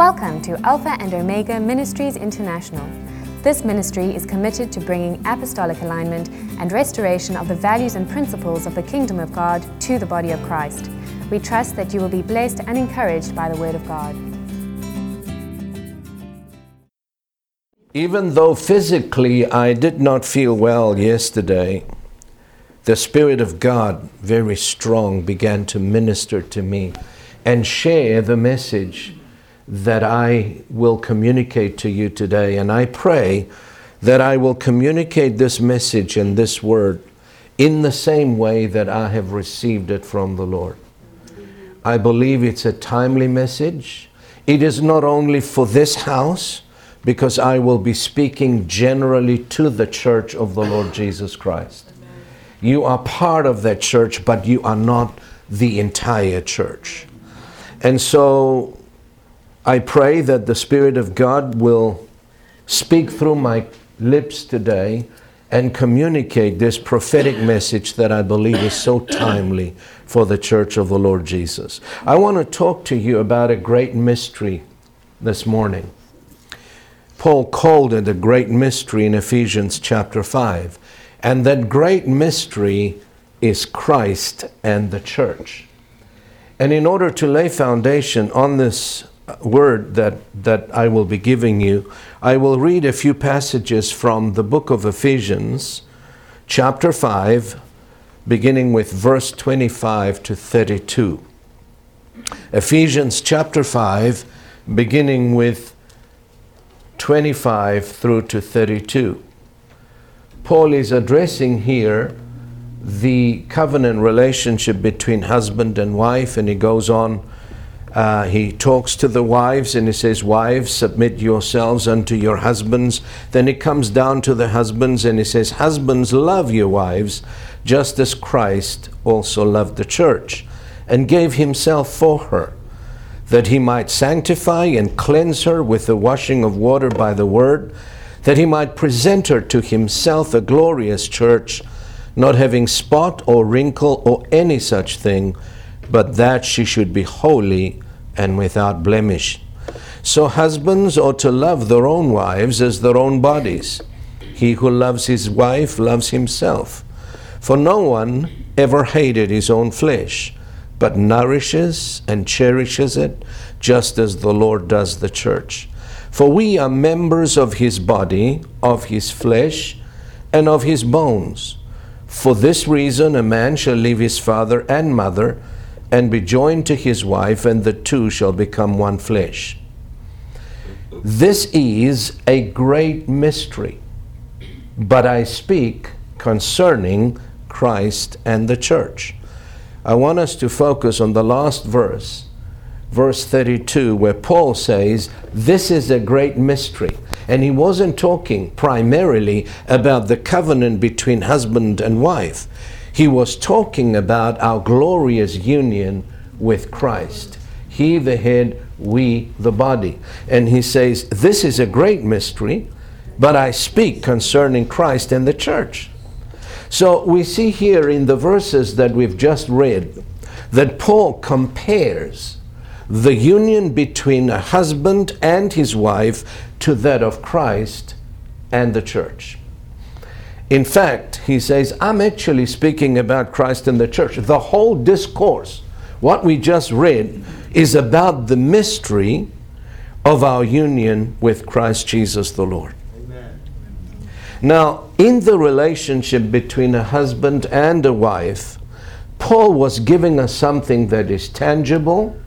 Welcome to Alpha and Omega Ministries International. This ministry is committed to bringing apostolic alignment and restoration of the values and principles of the kingdom of God to the body of Christ. We trust that you will be blessed and encouraged by the word of God. Even though physically I did not feel well yesterday, the Spirit of God, very strong, began to minister to me and share the message that I will communicate to you today. And I pray that I will communicate this message and this word in the same way that I have received it from the Lord. I believe it's a timely message. It is not only for this house, because I will be speaking generally to the church of the Lord Jesus Christ. You are part of that church, but you are not the entire church. And so I pray that the Spirit of God will speak through my lips today and communicate this prophetic message that I believe is so timely for the church of the Lord Jesus. I want to talk to you about a great mystery this morning. Paul called it a great mystery in Ephesians chapter 5. And that great mystery is Christ and the church. And in order to lay foundation on this word that, that I will be giving you, I will read a few passages from the book of Ephesians, chapter 5, beginning with verse 25 to 32. Ephesians chapter 5, beginning with 25 through to 32. Paul is addressing here the covenant relationship between husband and wife, and he goes on. Uh, he talks to the wives and he says, Wives, submit yourselves unto your husbands. Then he comes down to the husbands and he says, Husbands, love your wives, just as Christ also loved the church and gave himself for her that he might sanctify and cleanse her with the washing of water by the word, that he might present her to himself a glorious church, not having spot or wrinkle or any such thing, but that she should be holy and without blemish. So husbands ought to love their own wives as their own bodies. He who loves his wife loves himself. For no one ever hated his own flesh but nourishes and cherishes it, just as the Lord does the church. For we are members of his body, of his flesh, and of his bones. For this reason, a man shall leave his father and mother and be joined to his wife, and the two shall become one flesh. This is a great mystery, but I speak concerning Christ and the church. I want us to focus on the last verse, verse 32, where Paul says, This is a great mystery. And he wasn't talking primarily about the covenant between husband and wife, he was talking about our glorious union with Christ. He, the head, we, the body. And he says, This is a great mystery, but I speak concerning Christ and the church. So we see here in the verses that we've just read that Paul compares the union between a husband and his wife to that of Christ and the church. In fact, he says, I'm actually speaking about Christ and the church. The whole discourse, what we just read, is about the mystery of our union with Christ Jesus the Lord. Amen. Now, in the relationship between a husband and a wife, Paul was giving us something that is tangible,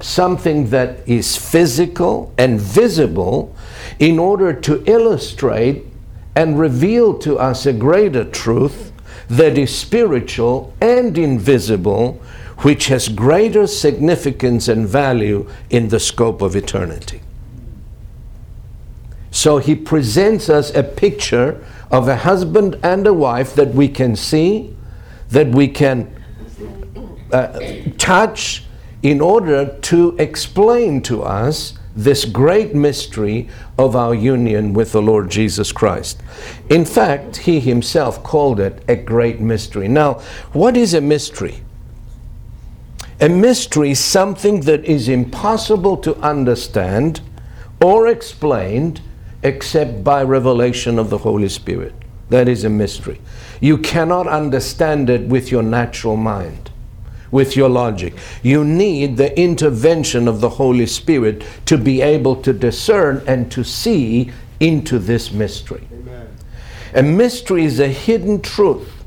something that is physical and visible, in order to illustrate and reveal to us a greater truth that is spiritual and invisible, which has greater significance and value in the scope of eternity. So he presents us a picture of a husband and a wife that we can see, that we can uh, touch, in order to explain to us this great mystery of our union with the Lord Jesus Christ. In fact, he himself called it a great mystery. Now, what is a mystery? A mystery is something that is impossible to understand or explained except by revelation of the Holy Spirit. That is a mystery. You cannot understand it with your natural mind, with your logic. You need the intervention of the Holy Spirit to be able to discern and to see into this mystery. Amen. A mystery is a hidden truth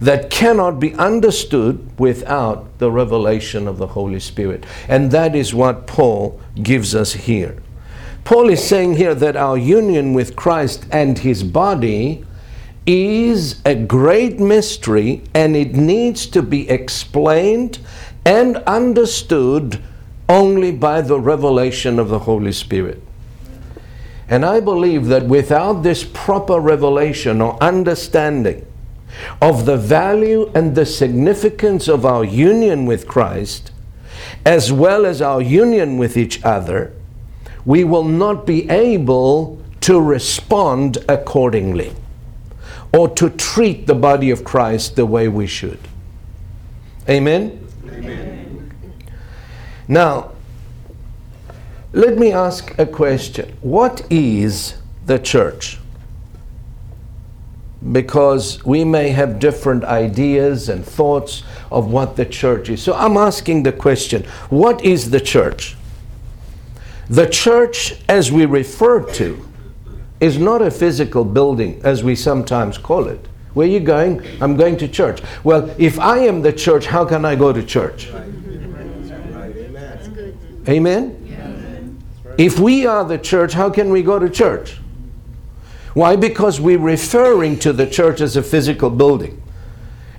that cannot be understood without the revelation of the Holy Spirit. And that is what Paul gives us here. Paul is saying here that our union with Christ and his body is a great mystery and it needs to be explained and understood only by the revelation of the Holy Spirit. And I believe that without this proper revelation or understanding of the value and the significance of our union with Christ, as well as our union with each other, we will not be able to respond accordingly or to treat the body of Christ the way we should. Amen? Amen. Now, let me ask a question. What is the church? Because we may have different ideas and thoughts of what the church is. So I'm asking the question what is the church? The church, as we refer to, is not a physical building as we sometimes call it. Where are you going? I'm going to church. Well, if I am the church, how can I go to church? Amen? If we are the church, how can we go to church? Why? Because we're referring to the church as a physical building.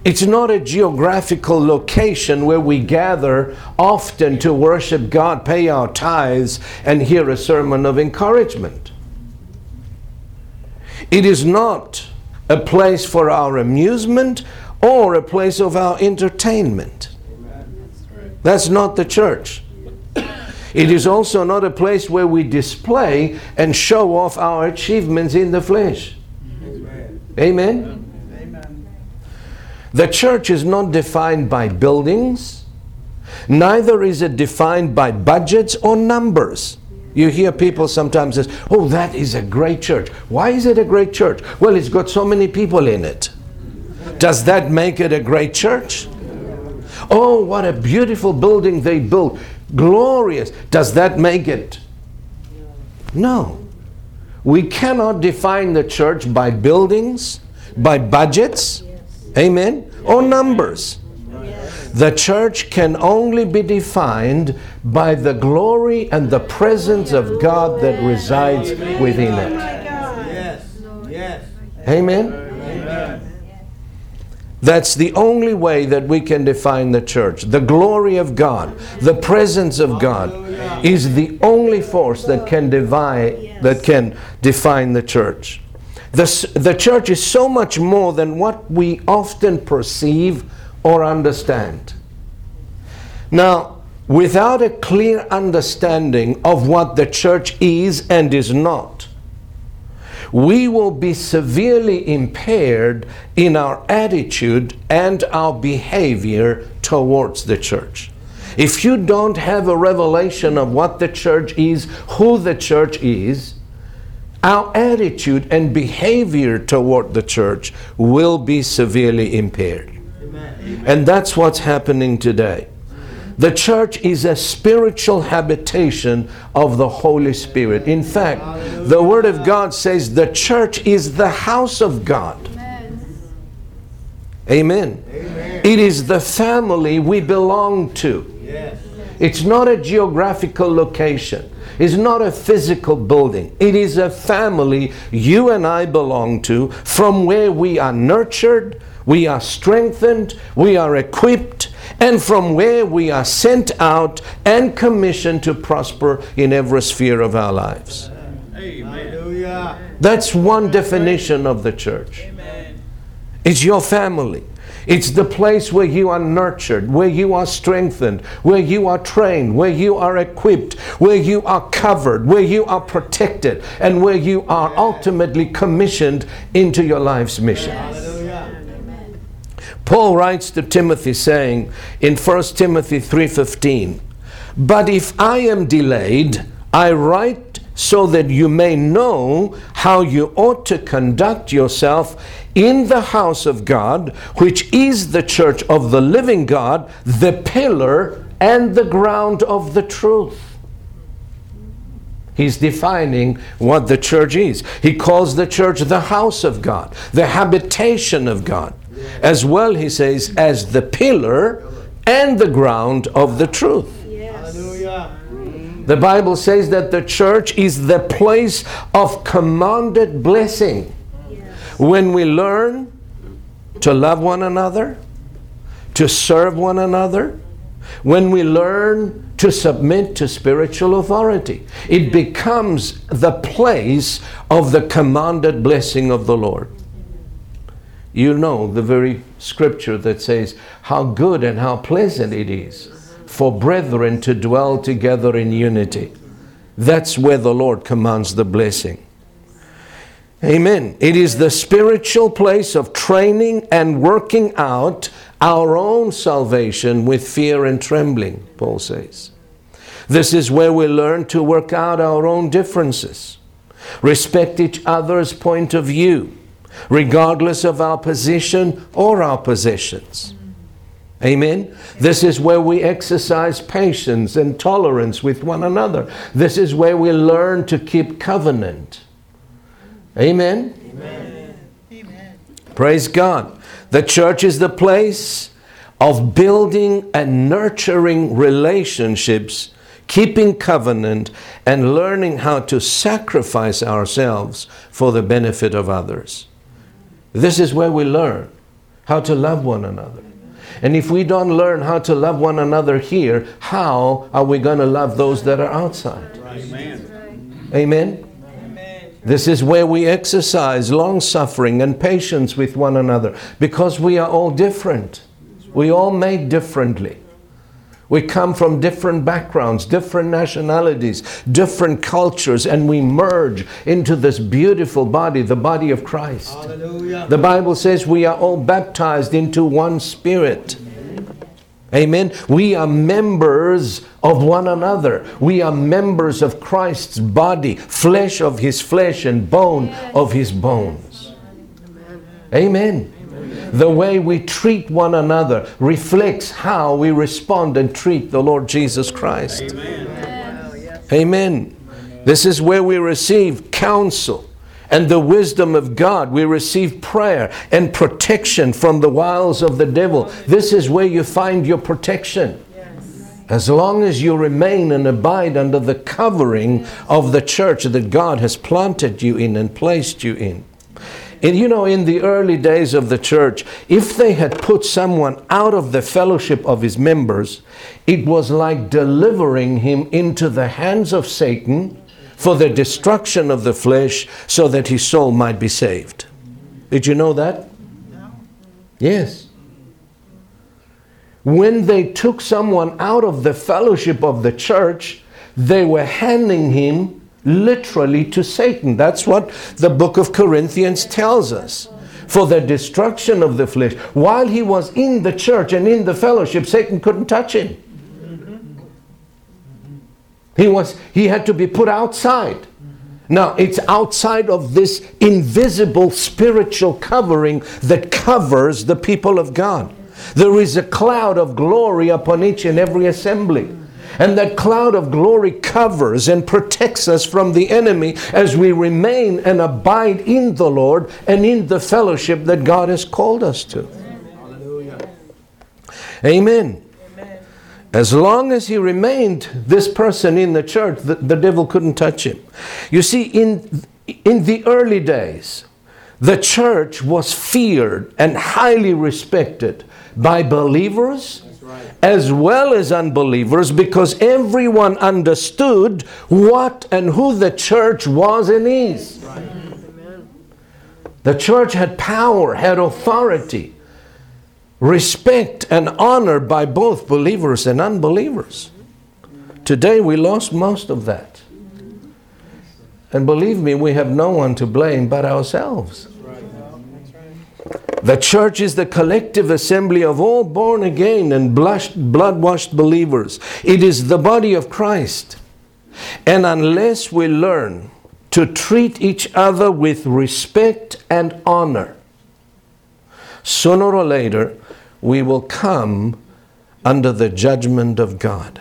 It's not a geographical location where we gather often to worship God, pay our tithes, and hear a sermon of encouragement. It is not a place for our amusement or a place of our entertainment. That's not the church. It is also not a place where we display and show off our achievements in the flesh. Amen? Amen. The church is not defined by buildings, neither is it defined by budgets or numbers. You hear people sometimes say, Oh, that is a great church. Why is it a great church? Well, it's got so many people in it. Does that make it a great church? Oh, what a beautiful building they built. Glorious. Does that make it? No. We cannot define the church by buildings, by budgets, amen, or numbers. The church can only be defined by the glory and the presence of God that resides within it. Yes. Amen. That's the only way that we can define the church. The glory of God, the presence of God is the only force that can divide that can define the church. The, the church is so much more than what we often perceive or understand. Now, without a clear understanding of what the church is and is not, we will be severely impaired in our attitude and our behavior towards the church. If you don't have a revelation of what the church is, who the church is, our attitude and behavior toward the church will be severely impaired. And that's what's happening today. The church is a spiritual habitation of the Holy Spirit. In fact, the Word of God says the church is the house of God. Amen. Amen. It is the family we belong to. Yes. It's not a geographical location. It's not a physical building. It is a family you and I belong to from where we are nurtured, we are strengthened, we are equipped, and from where we are sent out and commissioned to prosper in every sphere of our lives. Amen. That's one definition of the church. Amen. It's your family. It's the place where you are nurtured, where you are strengthened, where you are trained, where you are equipped, where you are covered, where you are protected, and where you are ultimately commissioned into your life's mission. Paul writes to Timothy saying in 1 Timothy 3:15, "But if I am delayed, I write so that you may know how you ought to conduct yourself in the house of God, which is the church of the living God, the pillar and the ground of the truth." He's defining what the church is. He calls the church the house of God, the habitation of God. As well, he says, as the pillar and the ground of the truth. The Bible says that the church is the place of commanded blessing. When we learn to love one another, to serve one another, when we learn to submit to spiritual authority, it becomes the place of the commanded blessing of the Lord. You know the very scripture that says, How good and how pleasant it is for brethren to dwell together in unity. That's where the Lord commands the blessing. Amen. It is the spiritual place of training and working out our own salvation with fear and trembling, Paul says. This is where we learn to work out our own differences, respect each other's point of view, regardless of our position or our possessions. Amen. This is where we exercise patience and tolerance with one another. This is where we learn to keep covenant. Amen. Amen. Praise God. The church is the place of building and nurturing relationships, keeping covenant, and learning how to sacrifice ourselves for the benefit of others. This is where we learn how to love one another. And if we don't learn how to love one another here, how are we going to love those that are outside? Amen. Amen. This is where we exercise long suffering and patience with one another because we are all different. We all made differently. We come from different backgrounds, different nationalities, different cultures, and we merge into this beautiful body, the body of Christ. Hallelujah. The Bible says we are all baptized into one spirit. Amen. We are members of one another. We are members of Christ's body, flesh of his flesh and bone of his bones. Amen. The way we treat one another reflects how we respond and treat the Lord Jesus Christ. Amen. This is where we receive counsel and the wisdom of God. We receive prayer and protection from the wiles of the devil. This is where you find your protection. As long as you remain and abide under the covering of the church that God has planted you in and placed you in. And you know, in the early days of the church, if they had put someone out of the fellowship of his members, it was like delivering him into the hands of Satan for the destruction of the flesh so that his soul might be saved. Did you know that? Yes. When they took someone out of the fellowship of the church, they were handing him literally to Satan. That's what the book of Corinthians tells us. For the destruction of the flesh. While he was in the church and in the fellowship, Satan couldn't touch him. He was he had to be put outside. Now, it's outside of this invisible spiritual covering that covers the people of God. There is a cloud of glory upon each and every assembly. And that cloud of glory covers and protects us from the enemy as we remain and abide in the Lord and in the fellowship that God has called us to. Hallelujah. Amen. As long as he remained this person in the church, the, the devil couldn't touch him. You see, in, in the early days, the church was feared and highly respected by believers as well as unbelievers because everyone understood what and who the church was and is. The church had power, had authority, respect, and honor by both believers and unbelievers. Today we lost most of that. And believe me, we have no one to blame but ourselves. The church is the collective assembly of all born again and blood washed believers. It is the body of Christ. And unless we learn to treat each other with respect and honor, sooner or later we will come under the judgment of God.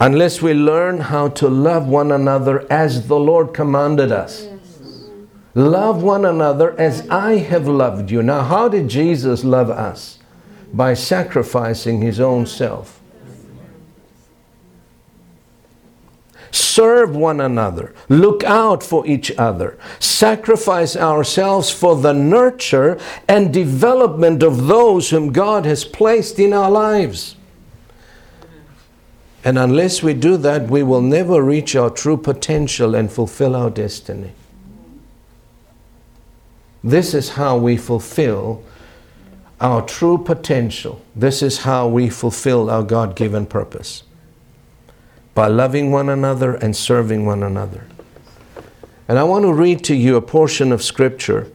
Unless we learn how to love one another as the Lord commanded us. Love one another as I have loved you. Now, how did Jesus love us? By sacrificing his own self. serve one another, look out for each other, sacrifice ourselves for the nurture and development of those whom God has placed in our lives. And unless we do that, we will never reach our true potential and fulfill our destiny. This is how we fulfill our true potential. This is how we fulfill our God given purpose by loving one another and serving one another. And I want to read to you a portion of scripture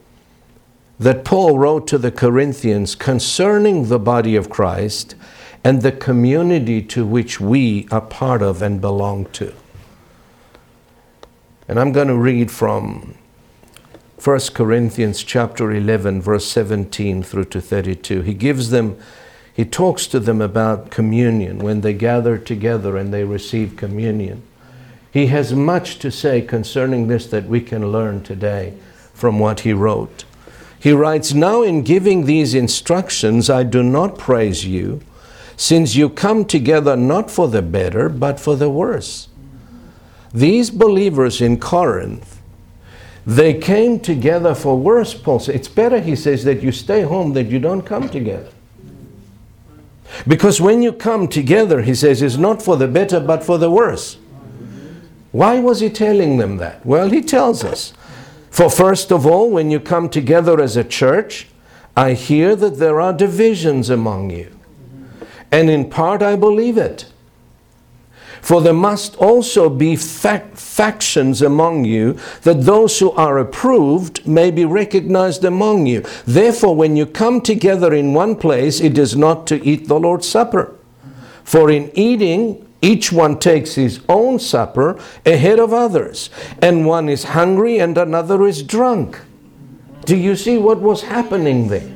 that Paul wrote to the Corinthians concerning the body of Christ and the community to which we are part of and belong to. And I'm going to read from 1 Corinthians chapter 11 verse 17 through to 32. He gives them he talks to them about communion when they gather together and they receive communion. He has much to say concerning this that we can learn today from what he wrote. He writes, Now in giving these instructions, I do not praise you, since you come together not for the better, but for the worse. These believers in Corinth, they came together for worse, Paul says. It's better, he says, that you stay home, that you don't come together. Because when you come together, he says, it's not for the better but for the worse. Why was he telling them that? Well, he tells us. For first of all, when you come together as a church, I hear that there are divisions among you. And in part, I believe it. For there must also be fac- factions among you, that those who are approved may be recognized among you. Therefore, when you come together in one place, it is not to eat the Lord's Supper. For in eating, each one takes his own supper ahead of others, and one is hungry and another is drunk. Do you see what was happening there?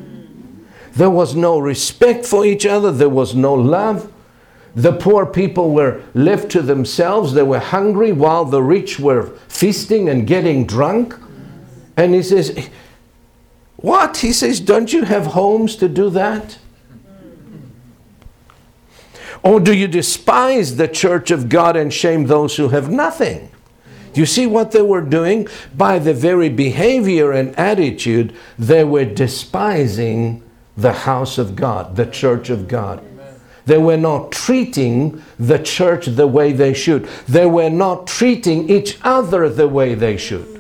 There was no respect for each other, there was no love. The poor people were left to themselves. They were hungry while the rich were feasting and getting drunk. And he says, What? He says, Don't you have homes to do that? Or do you despise the church of God and shame those who have nothing? You see what they were doing? By the very behavior and attitude, they were despising the house of God, the church of God. They were not treating the church the way they should. They were not treating each other the way they should.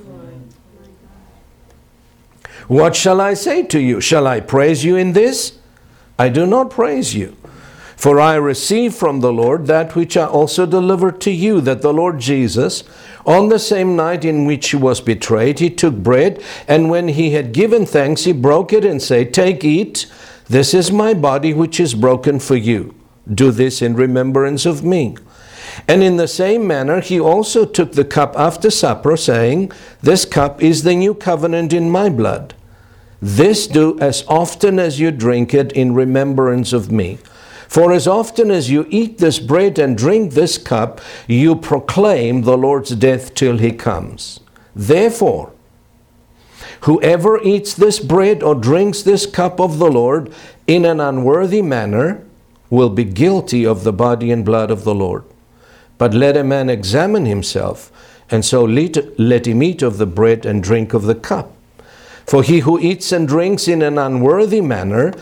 What shall I say to you? Shall I praise you in this? I do not praise you. For I received from the Lord that which I also delivered to you, that the Lord Jesus, on the same night in which he was betrayed, he took bread, and when he had given thanks, he broke it and said, Take, eat, this is my body which is broken for you. Do this in remembrance of me. And in the same manner, he also took the cup after supper, saying, This cup is the new covenant in my blood. This do as often as you drink it in remembrance of me. For as often as you eat this bread and drink this cup, you proclaim the Lord's death till he comes. Therefore, whoever eats this bread or drinks this cup of the Lord in an unworthy manner, will be guilty of the body and blood of the Lord. But let a man examine himself, and so let, let him eat of the bread and drink of the cup. For he who eats and drinks in an unworthy manner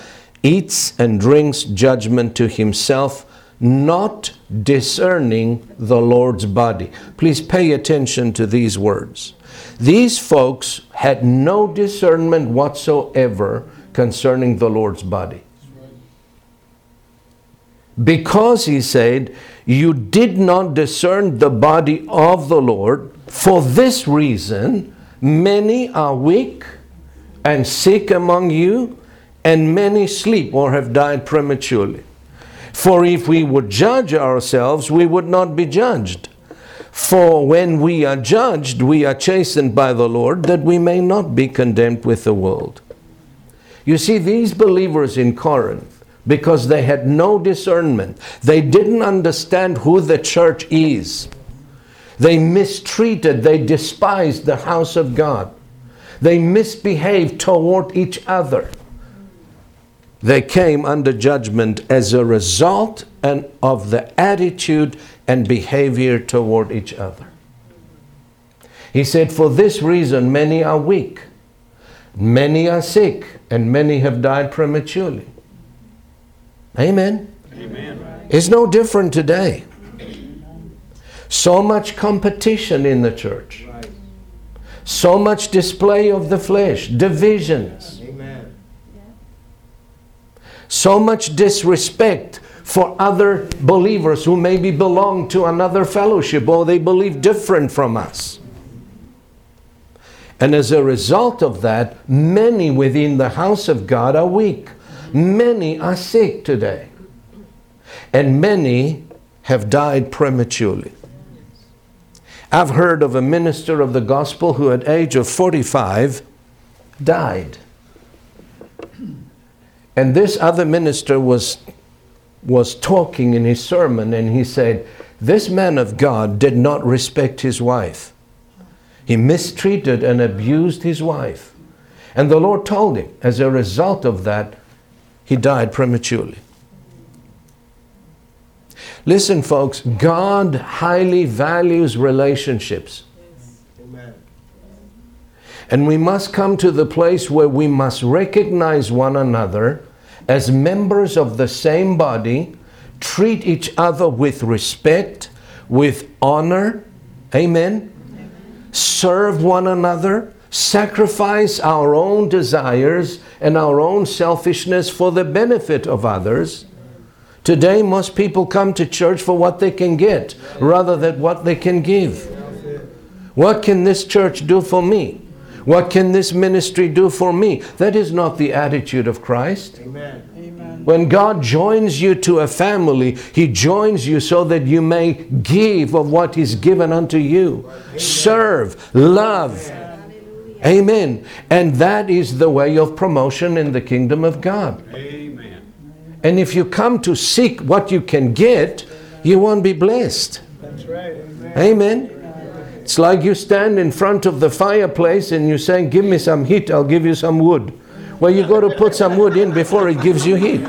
eats and drinks judgment to himself, not discerning the Lord's body. Please pay attention to these words. These folks had no discernment whatsoever concerning the Lord's body. Because he said, You did not discern the body of the Lord, for this reason, many are weak and sick among you, and many sleep or have died prematurely. For if we would judge ourselves, we would not be judged. For when we are judged, we are chastened by the Lord, that we may not be condemned with the world. You see, these believers in Corinth, because they had no discernment, they didn't understand who the church is. They mistreated, they despised the house of God. They misbehaved toward each other. They came under judgment as a result and of the attitude and behavior toward each other. He said, For this reason, many are weak, many are sick, and many have died prematurely. Amen. Amen. It's no different today. So much competition in the church, Right. so much display of the flesh, divisions, Amen. so much disrespect for other believers who maybe belong to another fellowship or they believe different from us. And as a result of that, many within the house of God are weak. Many are sick today. And many have died prematurely. I've heard of a minister of the gospel who at age of 45 died. And this other minister was was talking in his sermon and he said, This man of God did not respect his wife. He mistreated and abused his wife. And the Lord told him, as a result of that, he died prematurely. Listen, folks, God highly values relationships. Amen. And we must come to the place where we must recognize one another as members of the same body, treat each other with respect, with honor. Amen. Serve one another, sacrifice our own desires and our own selfishness for the benefit of others. Today, most people come to church for what they can get rather than what they can give. What can this church do for me? What can this ministry do for me? That is not the attitude of Christ. Amen. Amen. When God joins you to a family, He joins you so that you may give of what He's given unto you. Serve, love. Amen. And that is the way of promotion in the kingdom of God. Amen. And if you come to seek what you can get, you won't be blessed. That's right. Amen. Amen. It's like you stand in front of the fireplace and you say, Give me some heat, I'll give you some wood. Well, you got to put some wood in before it gives you heat.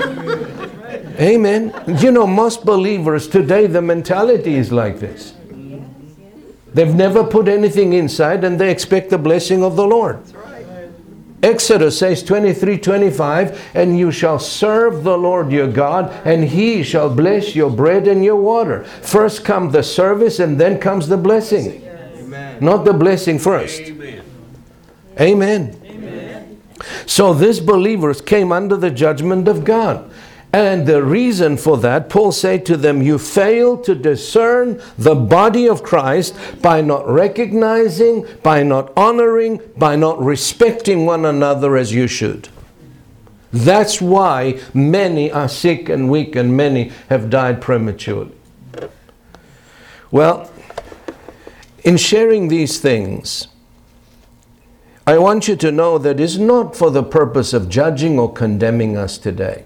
Amen. You know, most believers today, the mentality is like this. They've never put anything inside and they expect the blessing of the Lord. Exodus says 23 25, and you shall serve the Lord your God, and he shall bless your bread and your water. First come the service, and then comes the blessing. Amen. Not the blessing first. Amen. Amen. So these believers came under the judgment of God. And the reason for that, Paul said to them, You fail to discern the body of Christ by not recognizing, by not honoring, by not respecting one another as you should. That's why many are sick and weak, and many have died prematurely. Well, in sharing these things, I want you to know that it's not for the purpose of judging or condemning us today,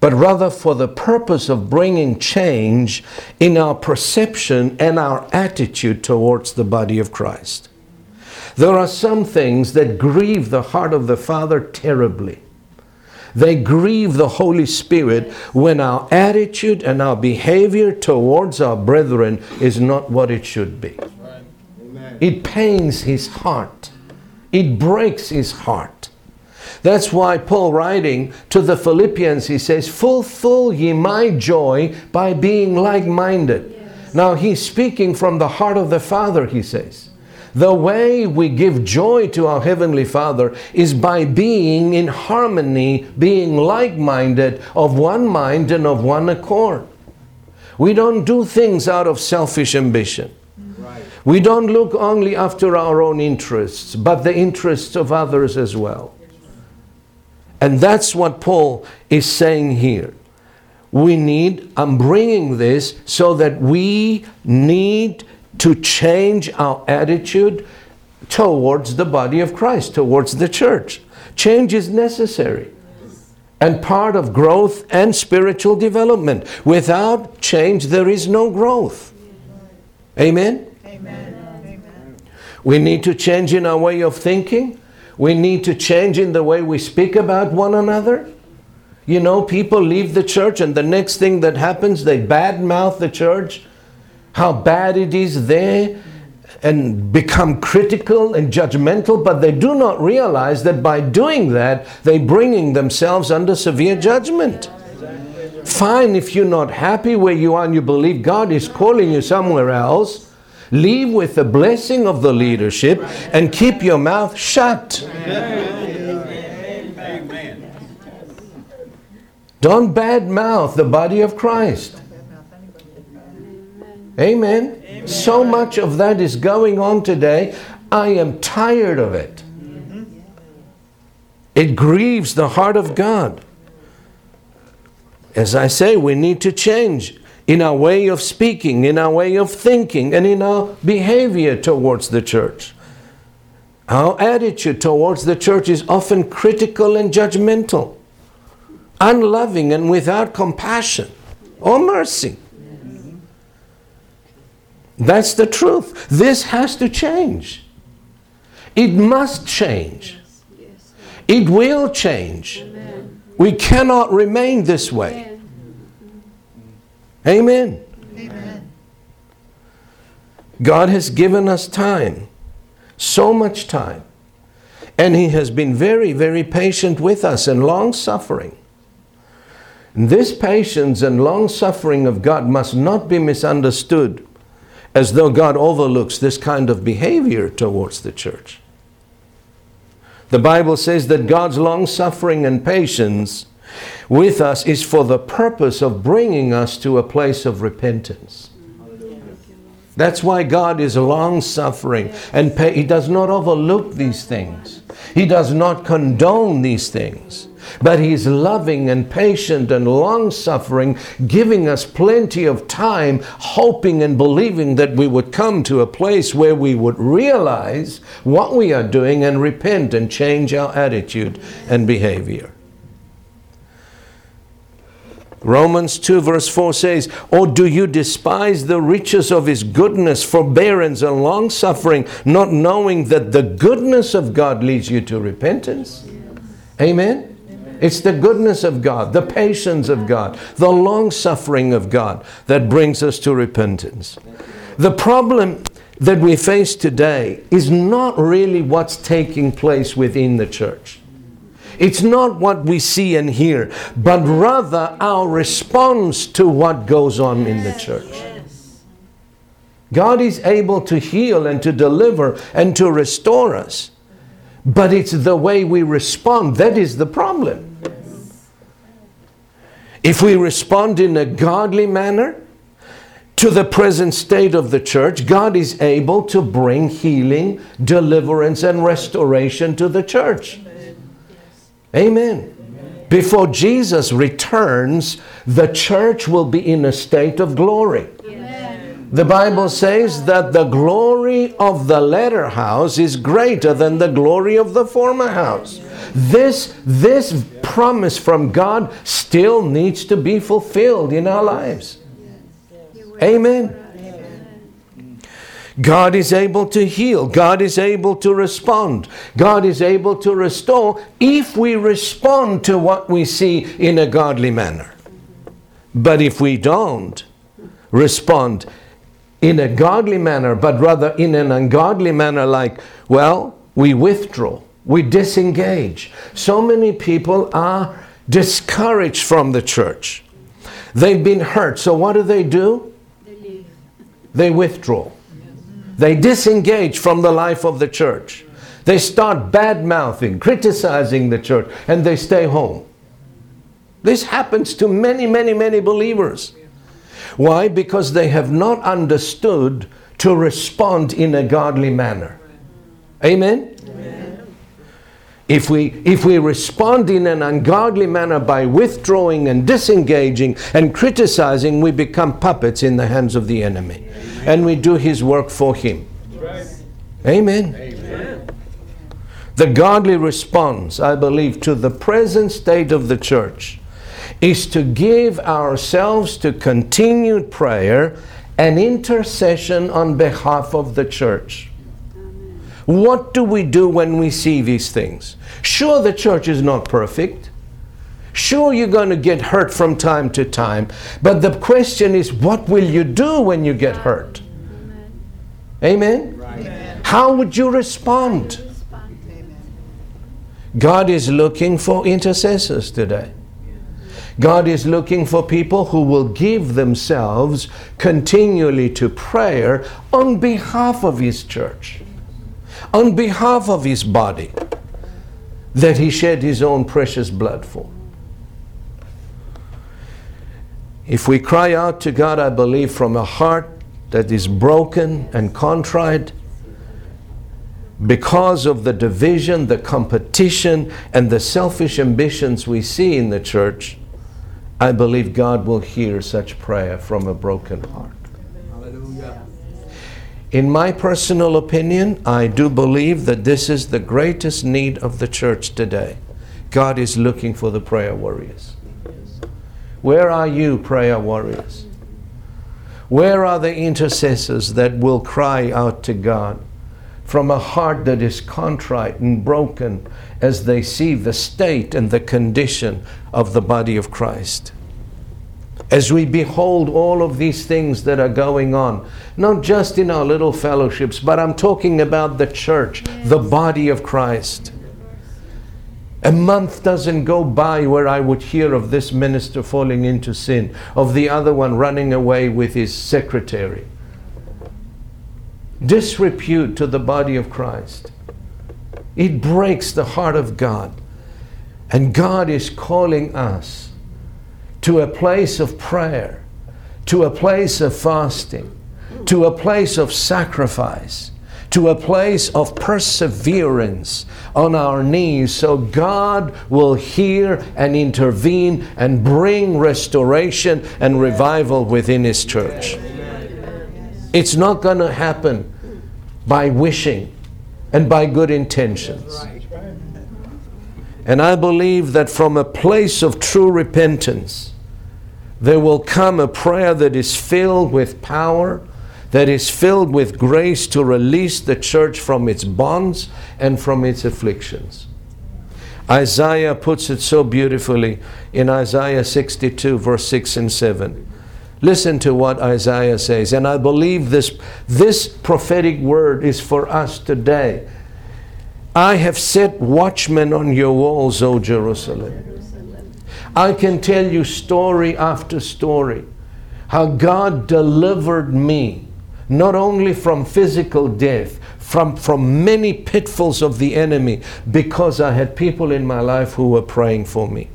but rather for the purpose of bringing change in our perception and our attitude towards the body of Christ. There are some things that grieve the heart of the Father terribly. They grieve the Holy Spirit when our attitude and our behavior towards our brethren is not what it should be. Amen. It pains his heart. It breaks his heart. That's why Paul writing to the Philippians, he says, Fulfill ye my joy by being like minded. Now he's speaking from the heart of the Father, he says. The way we give joy to our Heavenly Father is by being in harmony, being like minded, of one mind and of one accord. We don't do things out of selfish ambition. Right. We don't look only after our own interests, but the interests of others as well. And that's what Paul is saying here. We need, I'm bringing this so that we need to change our attitude towards the body of Christ, towards the church. Change is necessary and part of growth and spiritual development. Without change, there is no growth. Amen? Amen. Amen. We need to change in our way of thinking. We need to change in the way we speak about one another. You know, people leave the church, and the next thing that happens, they badmouth the church, how bad it is there, and become critical and judgmental, but they do not realize that by doing that, they're bringing themselves under severe judgment. Fine if you're not happy where you are and you believe God is calling you somewhere else. Leave with the blessing of the leadership and keep your mouth shut. Amen. Don't badmouth the body of Christ. Amen. So much of that is going on today. I am tired of it. It grieves the heart of God. As I say, we need to change in our way of speaking, in our way of thinking, and in our behavior towards the church. Our attitude towards the church is often critical and judgmental, unloving and without compassion or mercy. That's the truth. This has to change. It must change. It will change. We cannot remain this way. Amen. Amen. God has given us time, so much time. And He has been very, very patient with us and long suffering. This patience and long suffering of God must not be misunderstood as though God overlooks this kind of behavior towards the church. The Bible says that God's long suffering and patience with us is for the purpose of bringing us to a place of repentance. That's why God is long suffering and pa- He does not overlook these things. He does not condone these things. But He's loving and patient and long suffering, giving us plenty of time, hoping and believing that we would come to a place where we would realize what we are doing and repent and change our attitude and behavior. Romans 2, verse 4 says, Or do you despise the riches of his goodness, forbearance, and long suffering, not knowing that the goodness of God leads you to repentance? Amen? It's the goodness of God, the patience of God, the long suffering of God that brings us to repentance. The problem that we face today is not really what's taking place within the church. It's not what we see and hear, but rather our response to what goes on in the church. God is able to heal and to deliver and to restore us, but it's the way we respond that is the problem. If we respond in a godly manner to the present state of the church, God is able to bring healing, deliverance, and restoration to the church. Amen. Before Jesus returns, the church will be in a state of glory. The Bible says that the glory of the latter house is greater than the glory of the former house. This, this promise from God still needs to be fulfilled in our lives. Amen. God is able to heal. God is able to respond. God is able to restore if we respond to what we see in a godly manner. But if we don't respond in a godly manner, but rather in an ungodly manner, like, well, we withdraw, we disengage. So many people are discouraged from the church. They've been hurt. So what do they do? They withdraw. They disengage from the life of the church. They start bad mouthing, criticizing the church, and they stay home. This happens to many, many, many believers. Why? Because they have not understood to respond in a godly manner. Amen? If we, if we respond in an ungodly manner by withdrawing and disengaging and criticizing, we become puppets in the hands of the enemy. And we do his work for him. Amen. The godly response, I believe, to the present state of the church is to give ourselves to continued prayer and intercession on behalf of the church. What do we do when we see these things? Sure, the church is not perfect. Sure, you're going to get hurt from time to time. But the question is, what will you do when you get hurt? Amen? How would you respond? God is looking for intercessors today. God is looking for people who will give themselves continually to prayer on behalf of His church, on behalf of His body that He shed His own precious blood for. If we cry out to God, I believe, from a heart that is broken and contrite, because of the division, the competition, and the selfish ambitions we see in the church, I believe God will hear such prayer from a broken heart. In my personal opinion, I do believe that this is the greatest need of the church today. God is looking for the prayer warriors. Where are you, prayer warriors? Where are the intercessors that will cry out to God from a heart that is contrite and broken as they see the state and the condition of the body of Christ? As we behold all of these things that are going on, not just in our little fellowships, but I'm talking about the church, the body of Christ. A month doesn't go by where I would hear of this minister falling into sin, of the other one running away with his secretary. Disrepute to the body of Christ. It breaks the heart of God. And God is calling us to a place of prayer, to a place of fasting, to a place of sacrifice, to a place of perseverance on our knees so God will hear and intervene and bring restoration and revival within His church. It's not going to happen by wishing and by good intentions. And I believe that from a place of true repentance, there will come a prayer that is filled with power, that is filled with grace to release the church from its bonds and from its afflictions. Isaiah puts it so beautifully in Isaiah 62, verse 6 and 7. Listen to what Isaiah says, and I believe this, this prophetic word is for us today. I have set watchmen on your walls, O Jerusalem. I can tell you story after story how God delivered me not only from physical death, from, from many pitfalls of the enemy, because I had people in my life who were praying for me.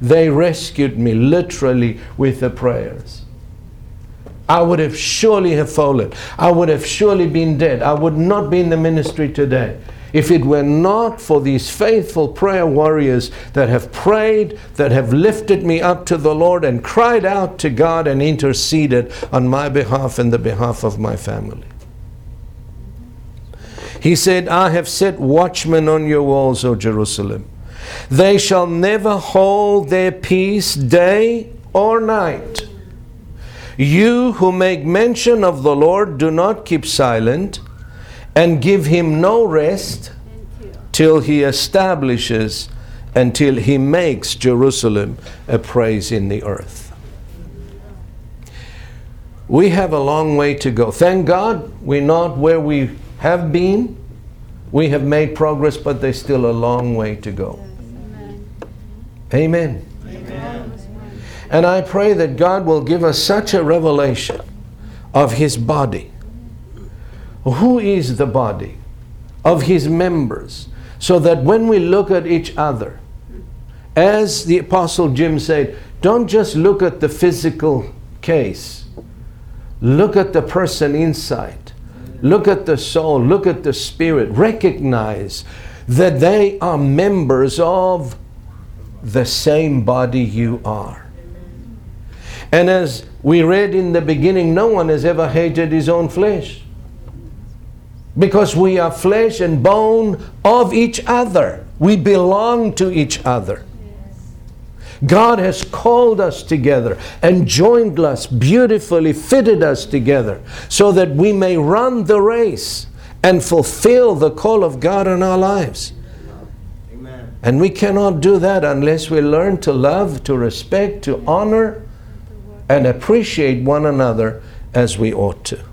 They rescued me literally with the prayers. I would have surely have fallen. I would have surely been dead. I would not be in the ministry today if it were not for these faithful prayer warriors that have prayed, that have lifted me up to the Lord and cried out to God and interceded on my behalf and the behalf of my family. He said, I have set watchmen on your walls, O Jerusalem. They shall never hold their peace day or night. You who make mention of the Lord, do not keep silent and give him no rest till he establishes, until he makes Jerusalem a praise in the earth. We have a long way to go. Thank God we're not where we have been. We have made progress, but there's still a long way to go. Amen. And I pray that God will give us such a revelation of His body. Who is the body? Of His members. So that when we look at each other, as the Apostle Jim said, don't just look at the physical case Look at the person inside. Look at the soul. Look at the spirit. Recognize that they are members of the same body you are. And as we read in the beginning, no one has ever hated his own flesh. Because we are flesh and bone of each other. We belong to each other. God has called us together and joined us beautifully, fitted us together so that we may run the race and fulfill the call of God in our lives. Amen. And we cannot do that unless we learn to love, to respect, to honor, and appreciate one another as we ought to.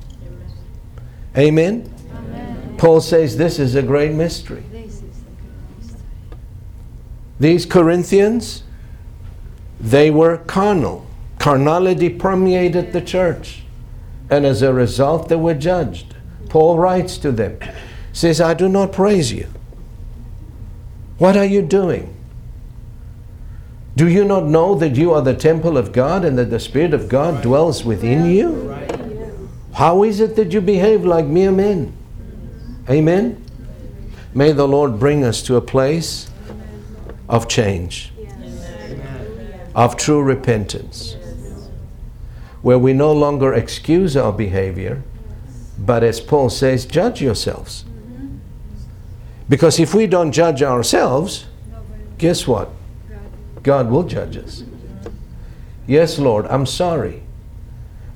Amen? Paul says this is a great mystery. These Corinthians, they were carnal. Carnality permeated the church. And as a result, they were judged. Paul writes to them, says, I do not praise you. What are you doing? Do you not know that you are the temple of God and that the Spirit of God dwells within you? How is it that you behave like mere men? Amen? May the Lord bring us to a place of change, of true repentance, where we no longer excuse our behavior, but as Paul says, judge yourselves. Because if we don't judge ourselves, guess what? God will judge us. Yes, Lord, I'm sorry.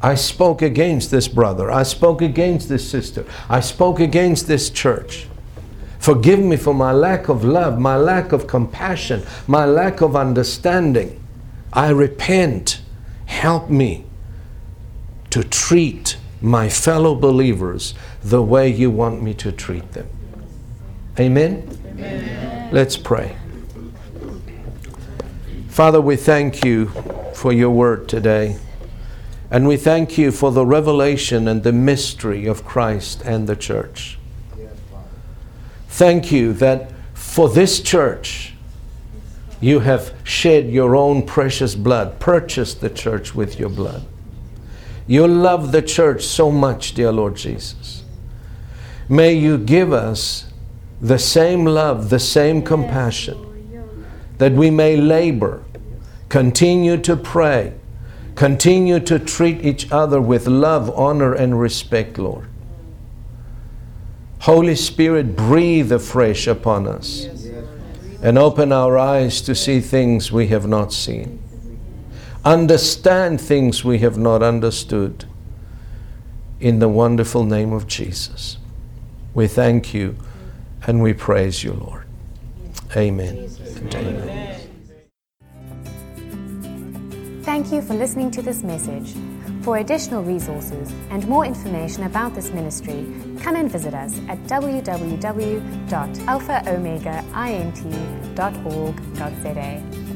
I spoke against this brother. I spoke against this sister. I spoke against this church. Forgive me for my lack of love, my lack of compassion, my lack of understanding. I repent. Help me to treat my fellow believers the way you want me to treat them. Amen? Amen. Let's pray. Father, we thank you for your word today. And we thank you for the revelation and the mystery of Christ and the church. Thank you that for this church, you have shed your own precious blood, purchased the church with your blood. You love the church so much, dear Lord Jesus. May you give us the same love, the same compassion, that we may labor, continue to pray, continue to treat each other with love, honor, and respect, Lord. Holy Spirit, breathe afresh upon us and open our eyes to see things we have not seen, understand things we have not understood. In the wonderful name of Jesus, we thank you and we praise you, Lord. Amen. Amen. Thank you for listening to this message. For additional resources and more information about this ministry, come and visit us at www.alphaomegaint.org.za.